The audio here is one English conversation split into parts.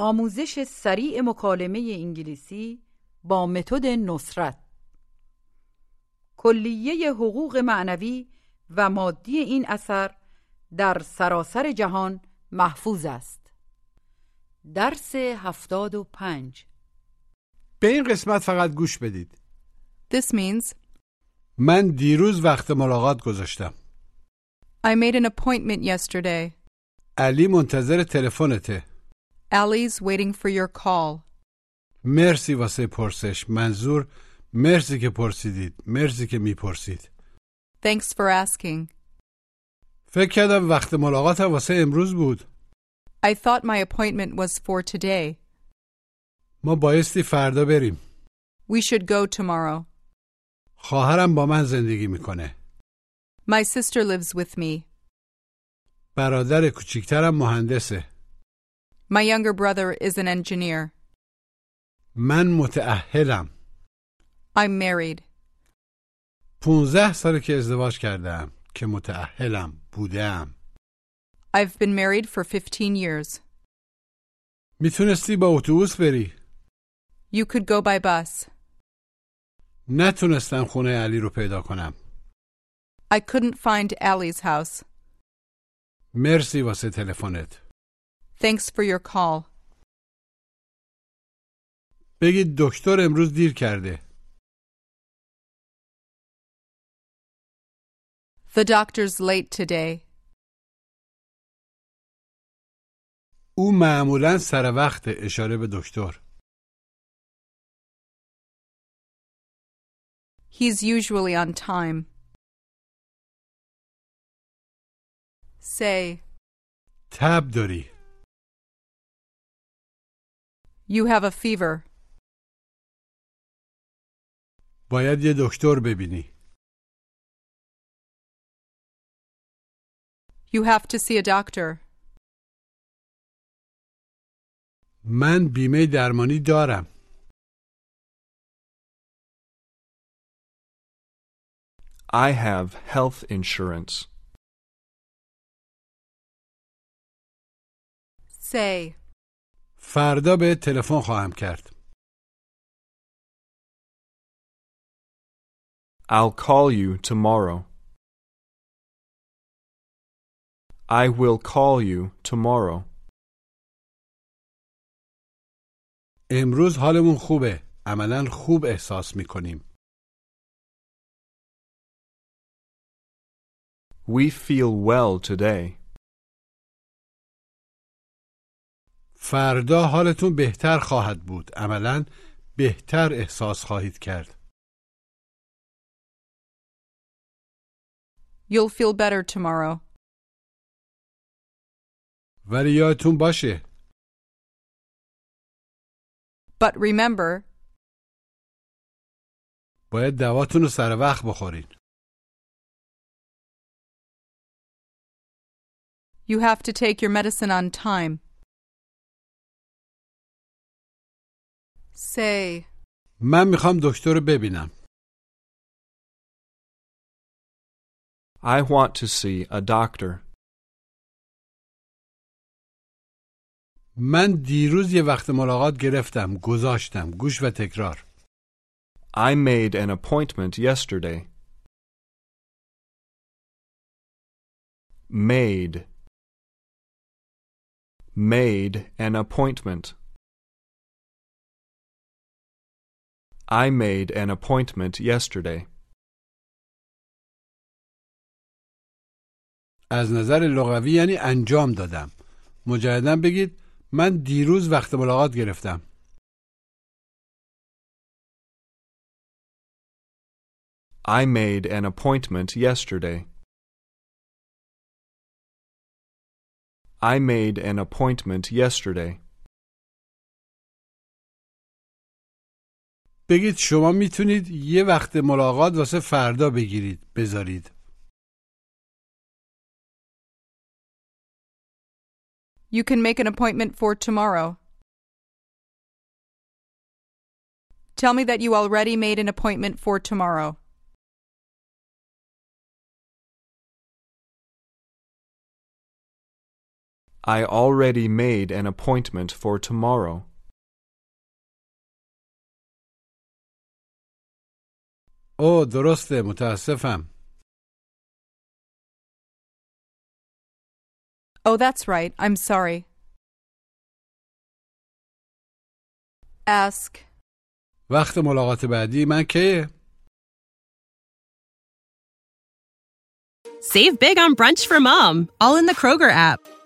آموزش سریع مکالمه انگلیسی با متد نصرت. کلیه حقوق معنوی و مادی این اثر در سراسر جهان محفوظ است. درس هفتاد و پنج. به این قسمت فقط گوش بدید. This means من دیروز وقت ملاقات گذاشتم. I made an appointment yesterday. علی منتظر تلفنته. Ali's waiting for your call. مرسی واسه پرسش. منظور مرسی که پرسیدید. مرسی که میپرسید. Thanks for asking. فکر کردم وقت ملاقات واسه امروز بود. I thought my appointment was for today. ما بایستی فردا بریم. We should go tomorrow. خواهرم با من زندگی میکنه. My sister lives with me. برادر کوچیکترم مهندسه. My younger brother is an engineer. من متعهلم I'm married. 15 ساله که ازدواج کردم که متعهلم بودم I've been married for 15 years. میتونستی با اتوبوس بری You could go by bus. نتونستم خونه علی رو پیدا کنم I couldn't find Allie's house. مرسی واسه تلفنت Thanks for your call. بگید دکتر امروز دیر کرده The doctor's late today. او معمولا سر وقت اشاره به دکتر He's usually on time. Say, تب داری you have a fever. باید یه دکتر ببینی You have to see a doctor. من بیمه درمانی دارم I have health insurance. Say, فردا به تلفن خواهم کرد I'll call you tomorrow. I will call you tomorrow. امروز حالمون خوبه عملا خوب احساس میکنیم We feel well today. فردا حالتون بهتر خواهد بود عملا بهتر احساس خواهید کرد you'll feel better tomorrow. ولی یادتون باشه But remember, باید دواتون رو سر وقت بخورین you have to take your medicine on time. Say, من میخوام دکتر رو ببینم I want to see a doctor. من دیروز یه وقت ملاقات گرفتم گذاشتم گوش و تکرار I made an appointment yesterday. Made. Made an appointment. I made an appointment yesterday. از نظر لغوی یعنی انجام دادم مجددا بگید من دیروز وقت ملاقات گرفتم I made an appointment yesterday. I made an appointment yesterday. بگید شما میتونید یه وقت ملاقات واسه فردا بگیرید بذارید You can make an appointment for tomorrow. Tell me that you already made an appointment for tomorrow. I already made an appointment for tomorrow. او درسته متاسفم Oh, that's right. I'm sorry. Ask. وقت ملاقات بعدی من کیه؟ Save big on brunch for mom, all in the Kroger app.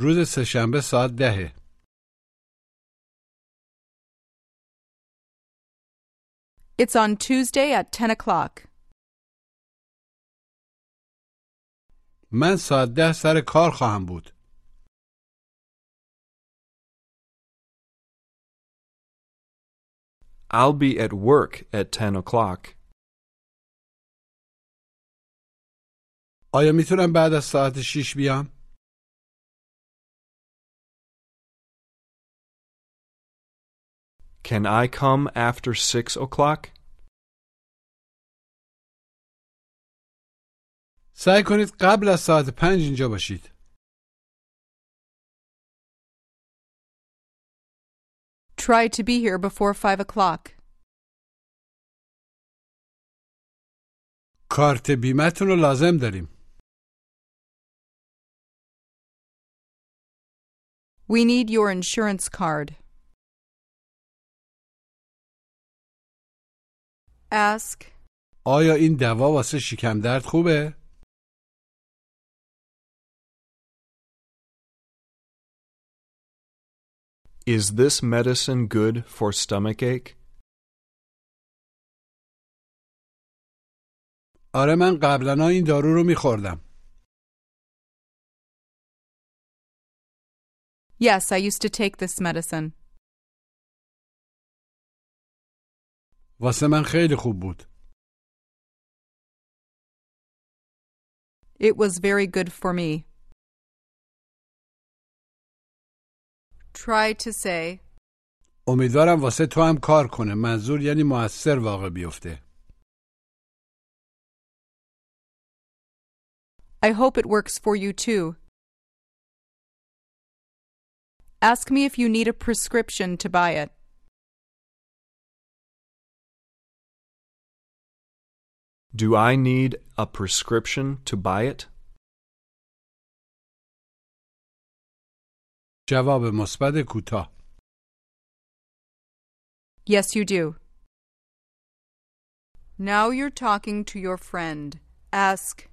روز سهشنبه ساعت دهه It's on Tuesday at 10 o'clock. من ساعت ده سر کار خواهم بود I'll be at work at 10 o'clock. آیا می‌تونم بعد از ساعت شیش بیام؟ Can I come after 6 o'clock? سعی کنید قبل از ساعت پنج اینجا باشید Try to be here before 5 o'clock. کارت بیمتون رو لازم داریم We need your insurance card. Ask. آیا این دوا واسه شکم درد خوبه؟ Is this medicine good for stomachache? آره من قبلا این دارو رو میخوردم Yes, I used to take this medicine. واسه من خیلی خوب بود It was very good for me. Try to say. امیدوارم واسه تو هم کار کنه منظور یعنی موثر واقع بیفته I hope it works for you too. Ask me if you need a prescription to buy it. Do I need a prescription to buy it? جواب مثبت کوتاه Yes, you do. Now you're talking to your friend. Ask.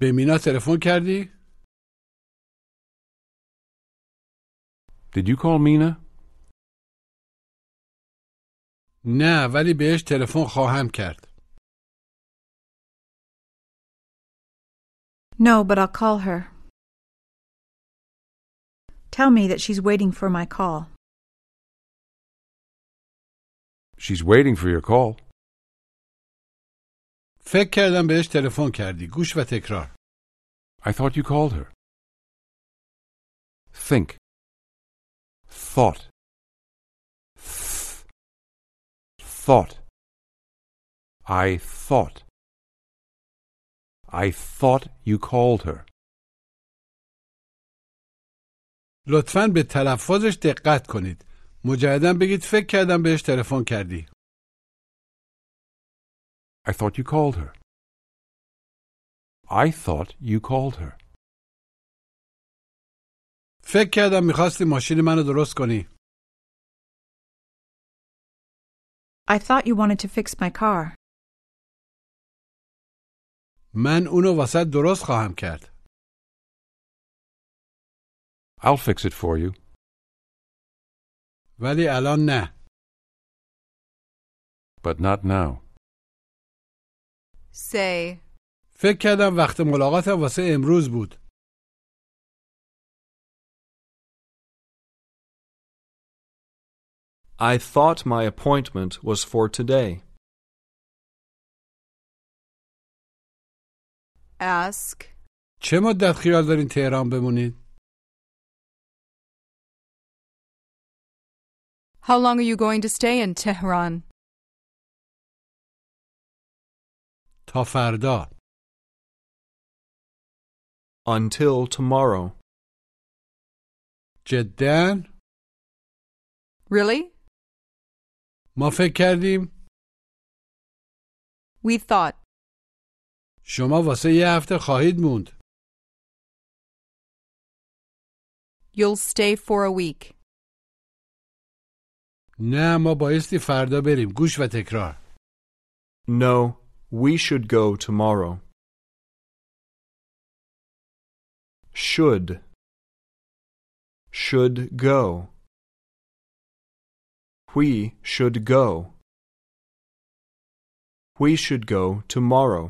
به مینا تلفن کردی؟ Did you call Mina? نه ولی بهش تلفن خواهم کرد No, but I'll call her. Tell me that she's waiting for my call. She's waiting for your call. فکر کردم بهش تلفن کردی گوش و تکرار I thought you called her. Think. Thought. Th- thought. I thought. I thought you called her. لطفا به تلفظش دقت کنید مجددا بگید فکر کردم بهش تلفن کردی I thought you called her. I thought you called her. فکر کردم میخواستی ماشین منو درست کنی I thought you wanted to fix my car. من اونو واسط درست خواهم کرد I'll fix it for you. ولی الان نه But not now. Say, فکر کردم وقت ملاقاتم واسه امروز بود I thought my appointment was for today. ask, چه مدت خیال دارین تهران بمونید how long are you going to stay in Tehran? تا فردا Until tomorrow. جدا Really? ما فکر کردیم We thought. شما واسه یه هفته خواهید موند You'll stay for a week. نه ما بایستی فردا بریم گوش و تکرار No, we should go tomorrow. Should. Should go. We should go. We should go tomorrow.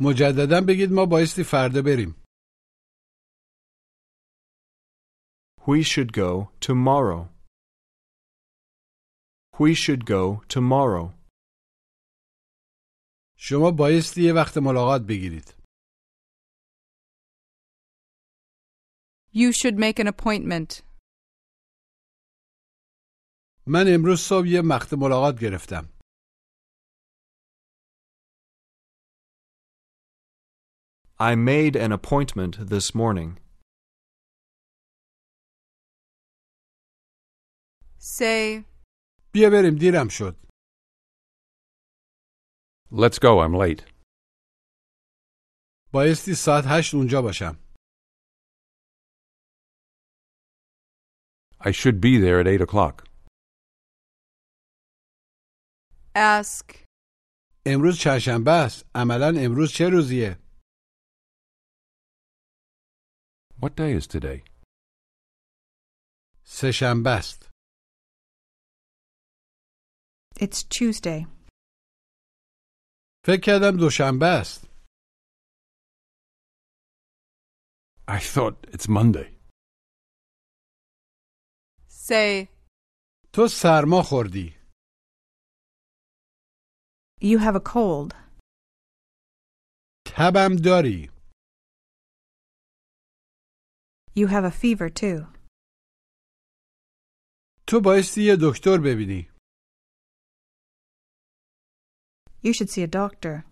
مجددا بگید ما بایستی فردا بریم We should go tomorrow. We should go tomorrow. شما بایستی یه وقت ملاقات بگیرید You should make an appointment. من امروز صبح یه وقت ملاقات گرفتم I made an appointment this morning. Say, بیا بریم دیرم شد Let's go, I'm late. بایستی ساعت هشت اونجا باشم I should be there at 8 o'clock. ask, امروز چهارشنبه است عملا امروز چه روزیه What day is today? سه شنبه است It's Tuesday. فکر کردم دوشنبه است I thought it's Monday. say, تو سرما خوردی You have a cold. تبم داری You have a fever too. تو بایستی یه دکتر ببینی You should see a doctor.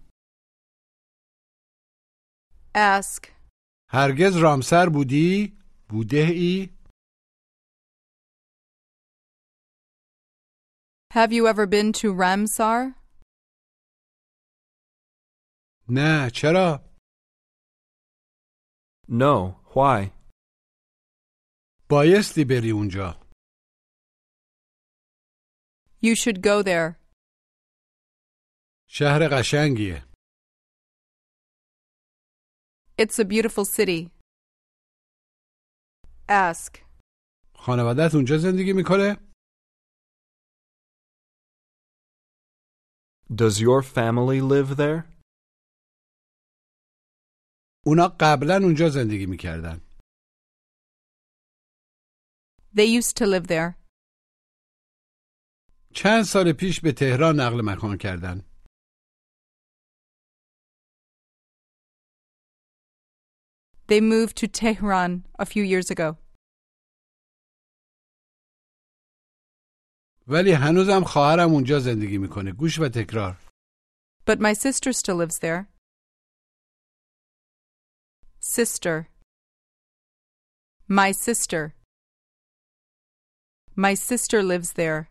ask, هرگز رامسر بودی؟ بوده ای؟ have you ever been to Ramsar? نه چرا؟ No, why? بایستی بری اونجا You should go there. شهر قشنگیه It's a beautiful city. Ask, خانوادت اونجا زندگی می‌کنه؟ Does your family live there? اونا قبلا اونجا زندگی می‌کردن they used to live there. چند سال پیش به تهران نقل مکان کردن They moved to Tehran a few years ago. ولی هنوزم خواهرم اونجا زندگی میکنه گوش و تکرار But my sister still lives there. Sister. My sister. My sister lives there.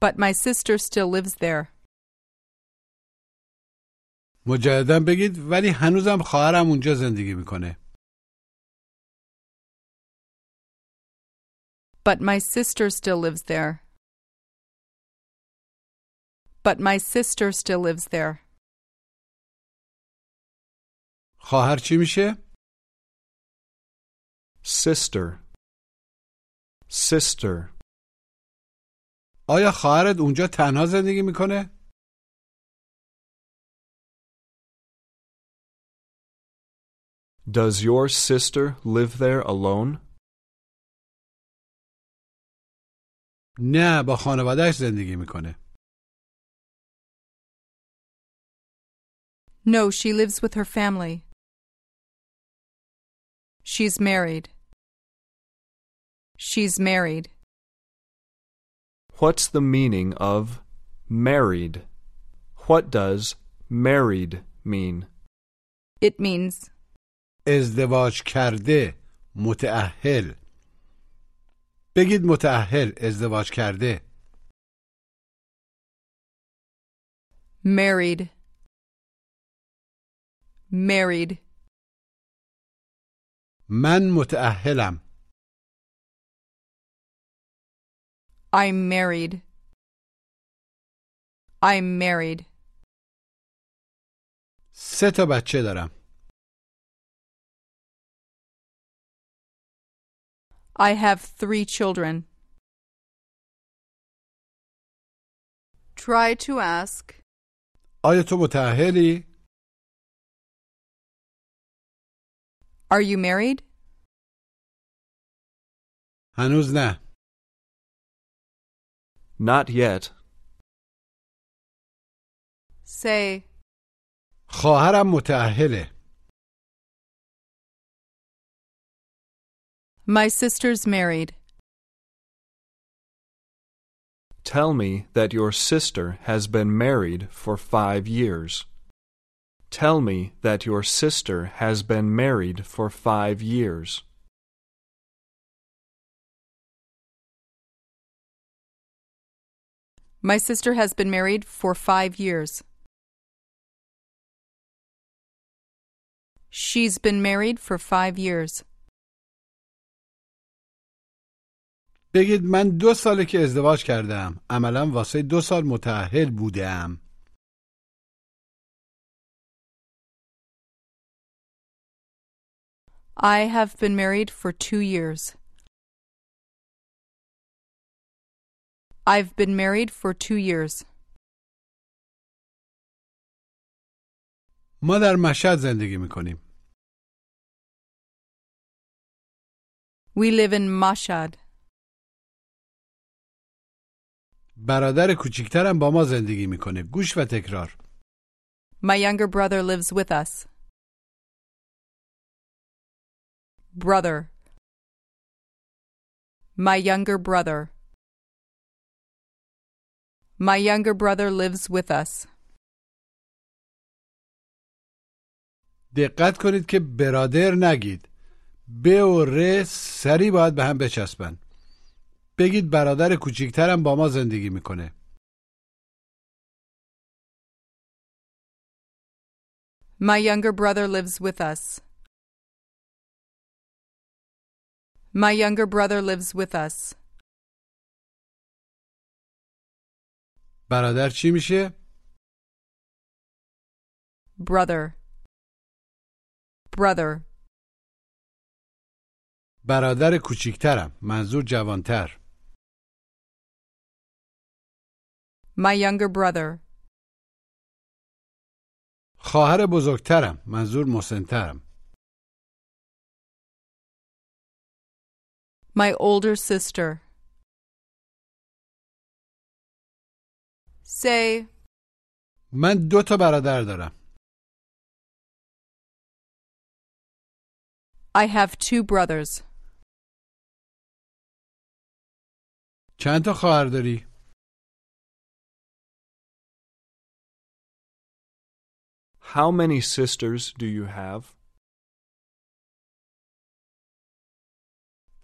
But my sister still lives there. مجددا بگید ولی هنوزم خواهرم اونجا زندگی میکنه But my sister still lives there. But my sister still lives there. خواهر چی میشه؟ Sister. Sister. آیا خواهرت اونجا تنها زندگی میکنه؟ Does your sister live there alone? نه با خانوادهش زندگی میکنه No, she lives with her family. She's married. She's married. What's the meaning of married? What does married mean? It means ازدواج کرده متعهل بگید متعهل ازدواج کرده married. Married. من متعهلم I'm married. I'm married. سه تا بچه دارم I have three children. Try to ask. آیا تو متعهلی؟ Are you married? هنوز نه Not yet. Say, خواهرم متعهله My sister's married. Tell me that your sister has been married for five years. Tell me that your sister has been married for five years. My sister has been married for five years. She's been married for five years. بگید من دو ساله که ازدواج کردم عملا واسه دو سال متعهل بودم I have been married for two years. I've been married for two years. ما در مشهد زندگی میکنیم We live in Mashhad. برادر کوچیکترم با ما زندگی میکنه گوش و تکرار My younger brother lives with us. Brother. My younger brother. My younger brother lives with us. دقت کنید که برادر نگید ب و ر سری باید به هم بچسبن بگید برادر کوچیکترم با ما زندگی میکنه My younger brother lives with us. My younger brother lives with us. برادر چی میشه؟ Brother. Brother. برادر کوچیکترم منظور جوانتر My younger brother. خواهر بزرگترم منظور مسنترم My older sister. Say, من دو تا برادر دارم I have two brothers. چند تا خواهر داری؟ How many sisters do you have?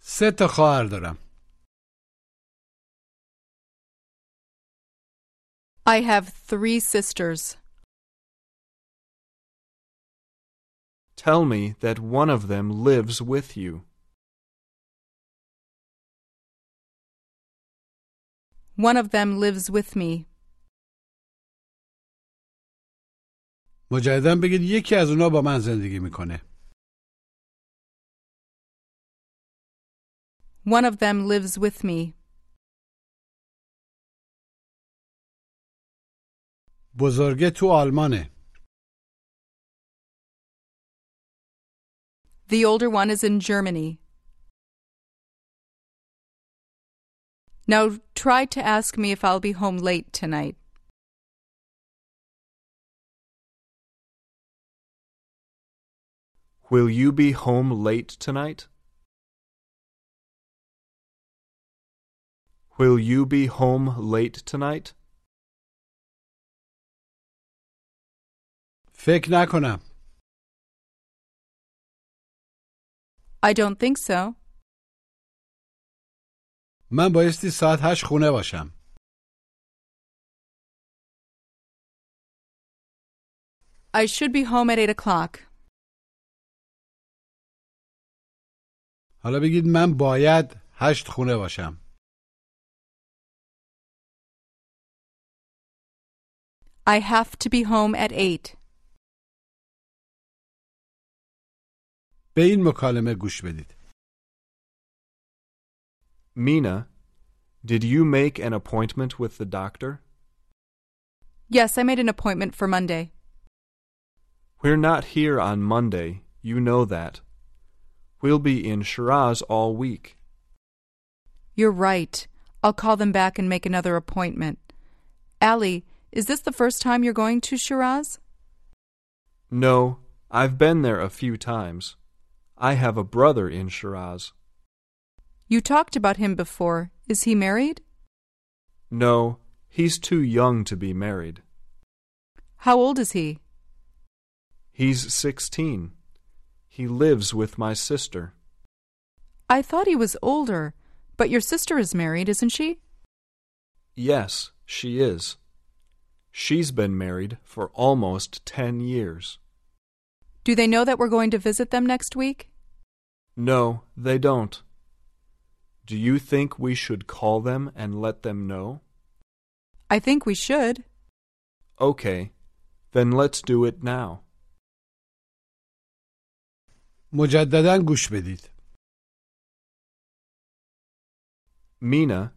سه تا خواهر دارم I have three sisters. Tell me that one of them lives with you. One of them lives with me. مجددا بگید یکی از اونا با من زندگی میکنه One of them lives with me. بزرگه تو آلمانه The older one is in Germany. Now try to ask me if I'll be home late tonight. Will you be home late tonight? Will you be home late tonight? فکر نکنم I don't think so. من بایستی ساعت هشت خونه باشم I should be home at 8 o'clock. حالا بگید من باید هشت خونه باشم I have to be home at 8. به این مکالمه گوش بدید. Mina, did you make an appointment with the doctor? Yes, I made an appointment for Monday. We're not here on Monday, you know that. We'll be in Shiraz all week. You're right. I'll call them back and make another appointment. Ali, is this the first time you're going to Shiraz? No, I've been there a few times. I have a brother in Shiraz. You talked about him before. Is he married? No, he's too young to be married. How old is he? He's sixteen. He lives with my sister. I thought he was older, but your sister is married, isn't she? Yes, she is. She's been married for almost ten years. Do they know that we're going to visit them next week? No, they don't. Do you think we should call them and let them know? I think we should. Okay, then let's do it now. مجددا گوش بدید Mina,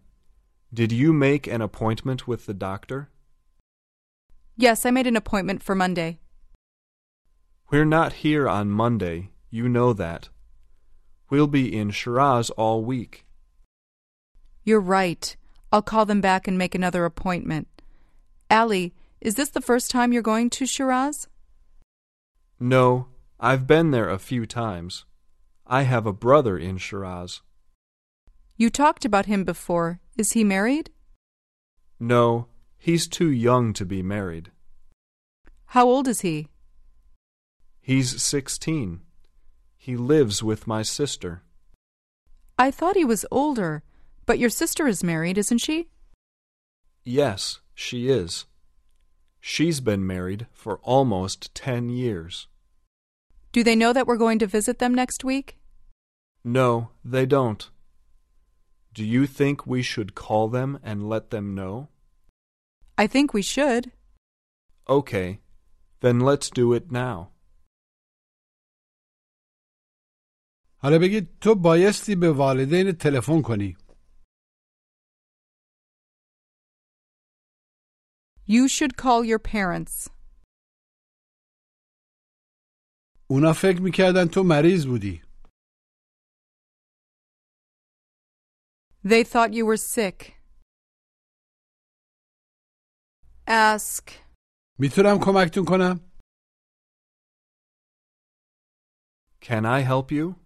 did you make an appointment with the doctor? Yes, I made an appointment for Monday. We're not here on Monday, you know that. We'll be in Shiraz all week. You're right. I'll call them back and make another appointment. Ali, is this the first time you're going to Shiraz? No, I've been there a few times. I have a brother in Shiraz. You talked about him before. Is he married? No, he's too young to be married. How old is he? He's sixteen. He lives with my sister. I thought he was older, but your sister is married, isn't she? Yes, she is. She's been married for almost ten years. Do they know that we're going to visit them next week? No, they don't. Do you think we should call them and let them know? I think we should. Okay, then let's do it now. حالا بگید تو بایستی به والدین تلفن کنی You should call your parents. اونا فکر می‌کردن تو مریض بودی They thought you were sick. Ask. می‌تونم کمکتون کنم Can I help you?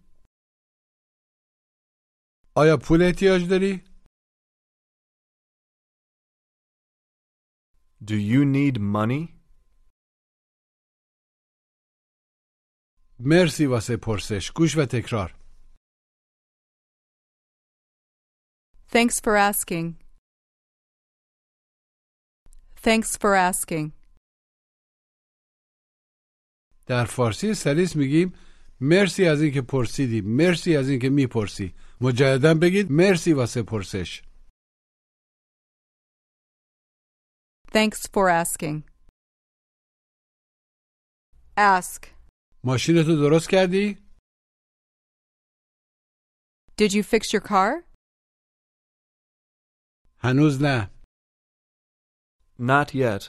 آیا پول احتیاج داری Do you need money? مرسی واسه پرسش گوش و تکرار Thanks for asking. Thanks for asking. در فارسی سلیس میگیم مرسی از اینکه پرسیدی مرسی از اینکه می‌پرسی مجددا بگید مرسی واسه پرسش Thanks for asking. Ask. ماشینتو درست کردی؟ Did you fix your car? هنوز نه Not yet.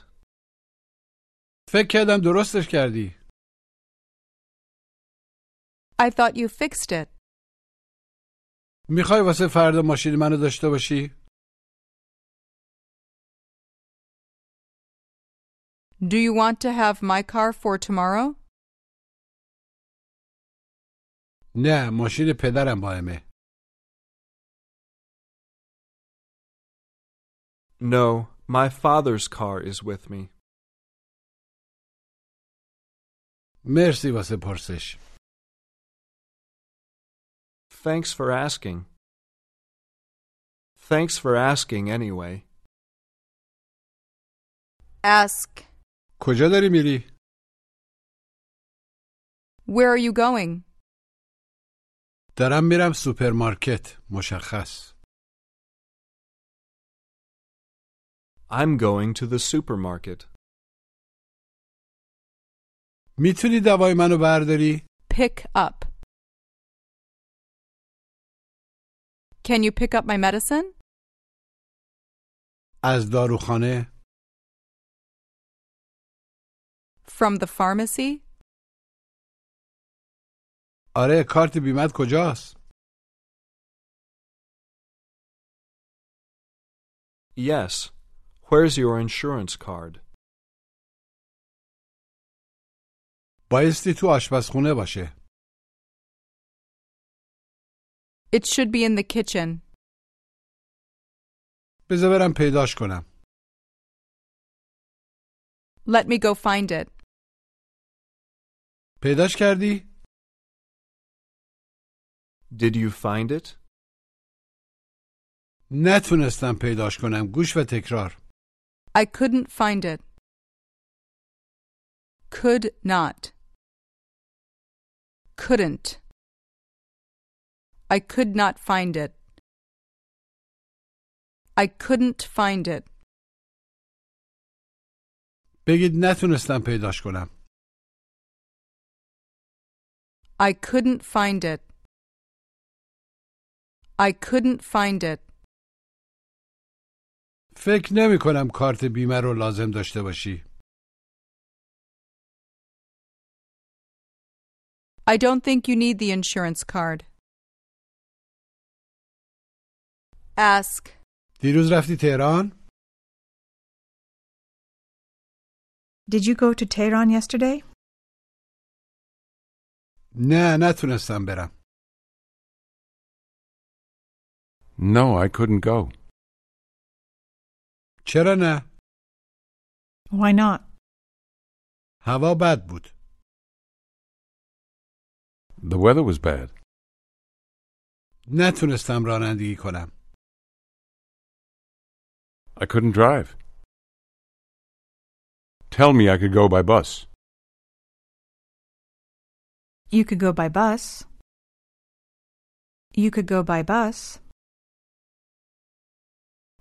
فکر کردم درستش کردی I thought you fixed it. میخوای واسه فردا ماشین منو داشته باشی؟ Do you want to have my car for tomorrow? نه ماشین پدرم مهمه No, my father's car is with me. مرسی واسه پرسش Thanks for asking. Thanks for asking anyway. Ask. کجا داری میری؟ Where are you going? دارم میرم سوپرمارکت مشخص I'm going to the supermarket. میتونی دوای منو برداری؟ Pick up. Can you pick up my medicine? از داروخانه From the pharmacy? آره کارت بیمت کجاست؟ Yes. Where's your insurance card? بایستی تو آشپزخونه باشه It should be in the kitchen. بذار برم پیداش کنم Let me go find it. پیداش کردی؟ Did you find it? نتونستم پیداش کنم گوش و تکرار I couldn't find it. Could not. Couldn't. I could not find it. I couldn't find it. بگید نتونستم پیداش کنم I couldn't find it. I couldn't find it. فکر نمی کنم کارت بیمه رو لازم داشته باشی I don't think you need the insurance card. Ask. دیروز رفتی تهران؟ Did you go to Tehran yesterday? نه نتونستم برم No, I couldn't go. چرا نه؟ Why not? هوا بد بود The weather was bad. نتونستم رانندگی کنم I couldn't drive. Tell me I could go by bus. You could go by bus. You could go by bus.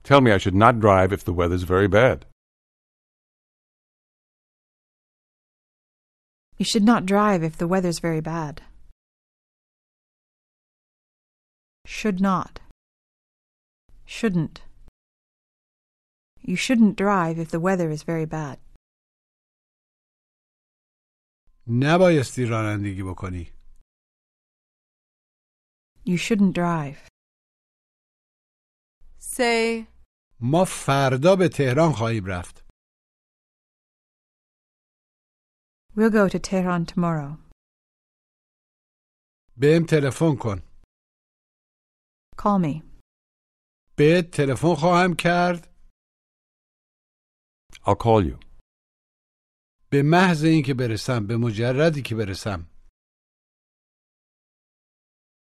Tell me I should not drive if the weather's very bad. You should not drive if the weather's very bad. Should not. Shouldn't. You shouldn't drive if the weather is very bad. نبایستی رانندگی بکنی You shouldn't drive. Say, ما فردا به تهران خواهیم رفت We'll go to Tehran tomorrow. بهم تلفن کن Call me. بهت تلفن خواهم کرد I'll call you. به محض اینکه برسم به مجردی که برسم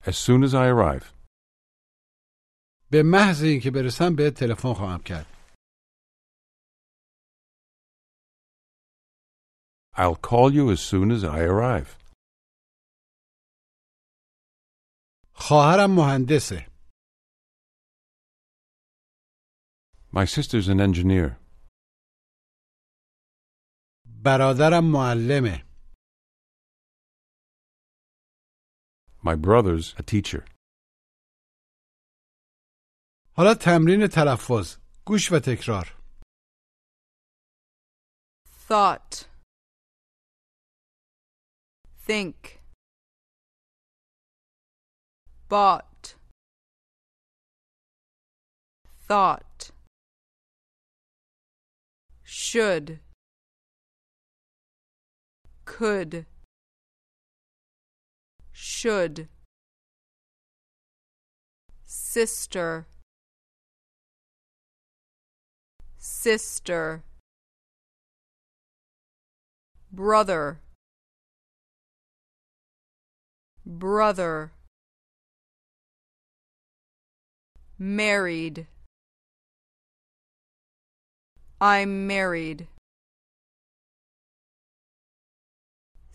As soon as I arrive. به محض اینکه برسم بهت تلفن خواهم کرد I'll call you as soon as I arrive. خواهرم مهندسه. My sister's an engineer. برادرم معلمه. My brother's a teacher. حالا تمرین تلفظ. گوش و تکرار. Thought. Think. Bought. Thought. Should. Could. Should. Sister. Sister. Brother. Brother. Married. I'm married.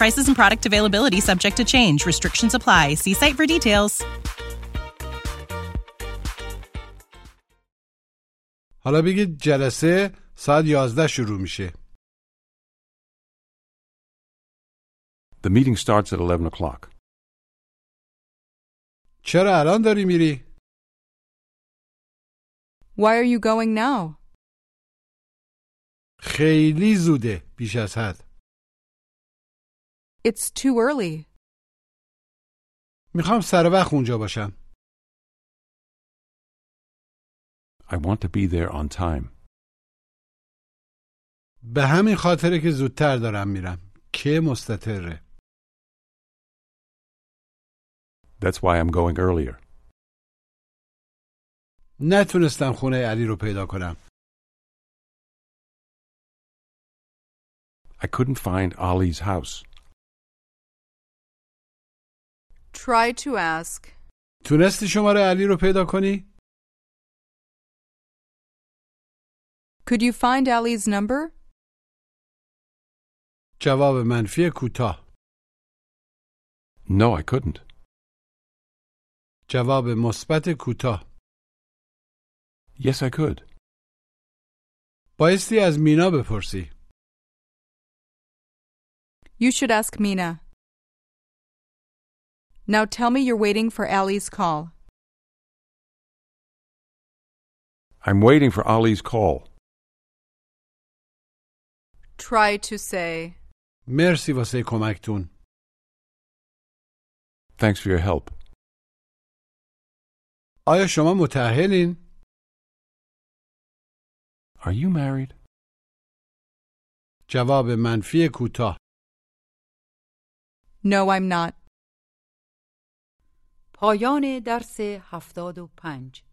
Prices and product availability subject to change. Restrictions apply. See site for details. حالا بگید جلسه ساعت 11 شروع میشه. The meeting starts at 11 o'clock. چرا الان داری میری؟ why are you going now? خیلی زوده بیش از حد. It's too early. میخوام سر وقت اونجا باشم. I want to be there on time. به همین خاطره که زودتر دارم میرم. که مستطره. That's why I'm going earlier. نتونستم خونه علی رو پیدا کنم. I couldn't find Ali's house. Try to ask. تونستی شماره علی رو پیدا کنی؟ Could you find Ali's number? جواب منفی کوتاه. No, I couldn't. جواب مثبت کوتاه. Yes, I could. بایستی از مینا بپرسی. You should ask Mina. Now tell me you're waiting for Ali's call. I'm waiting for Ali's call. Try to say, مرسی واسه کمکتون. Thanks for your help. آیا شما متأهلین؟ Are you married? جواب منفی کوتاه. No, I'm not. پایان درس هفتاد و پنج.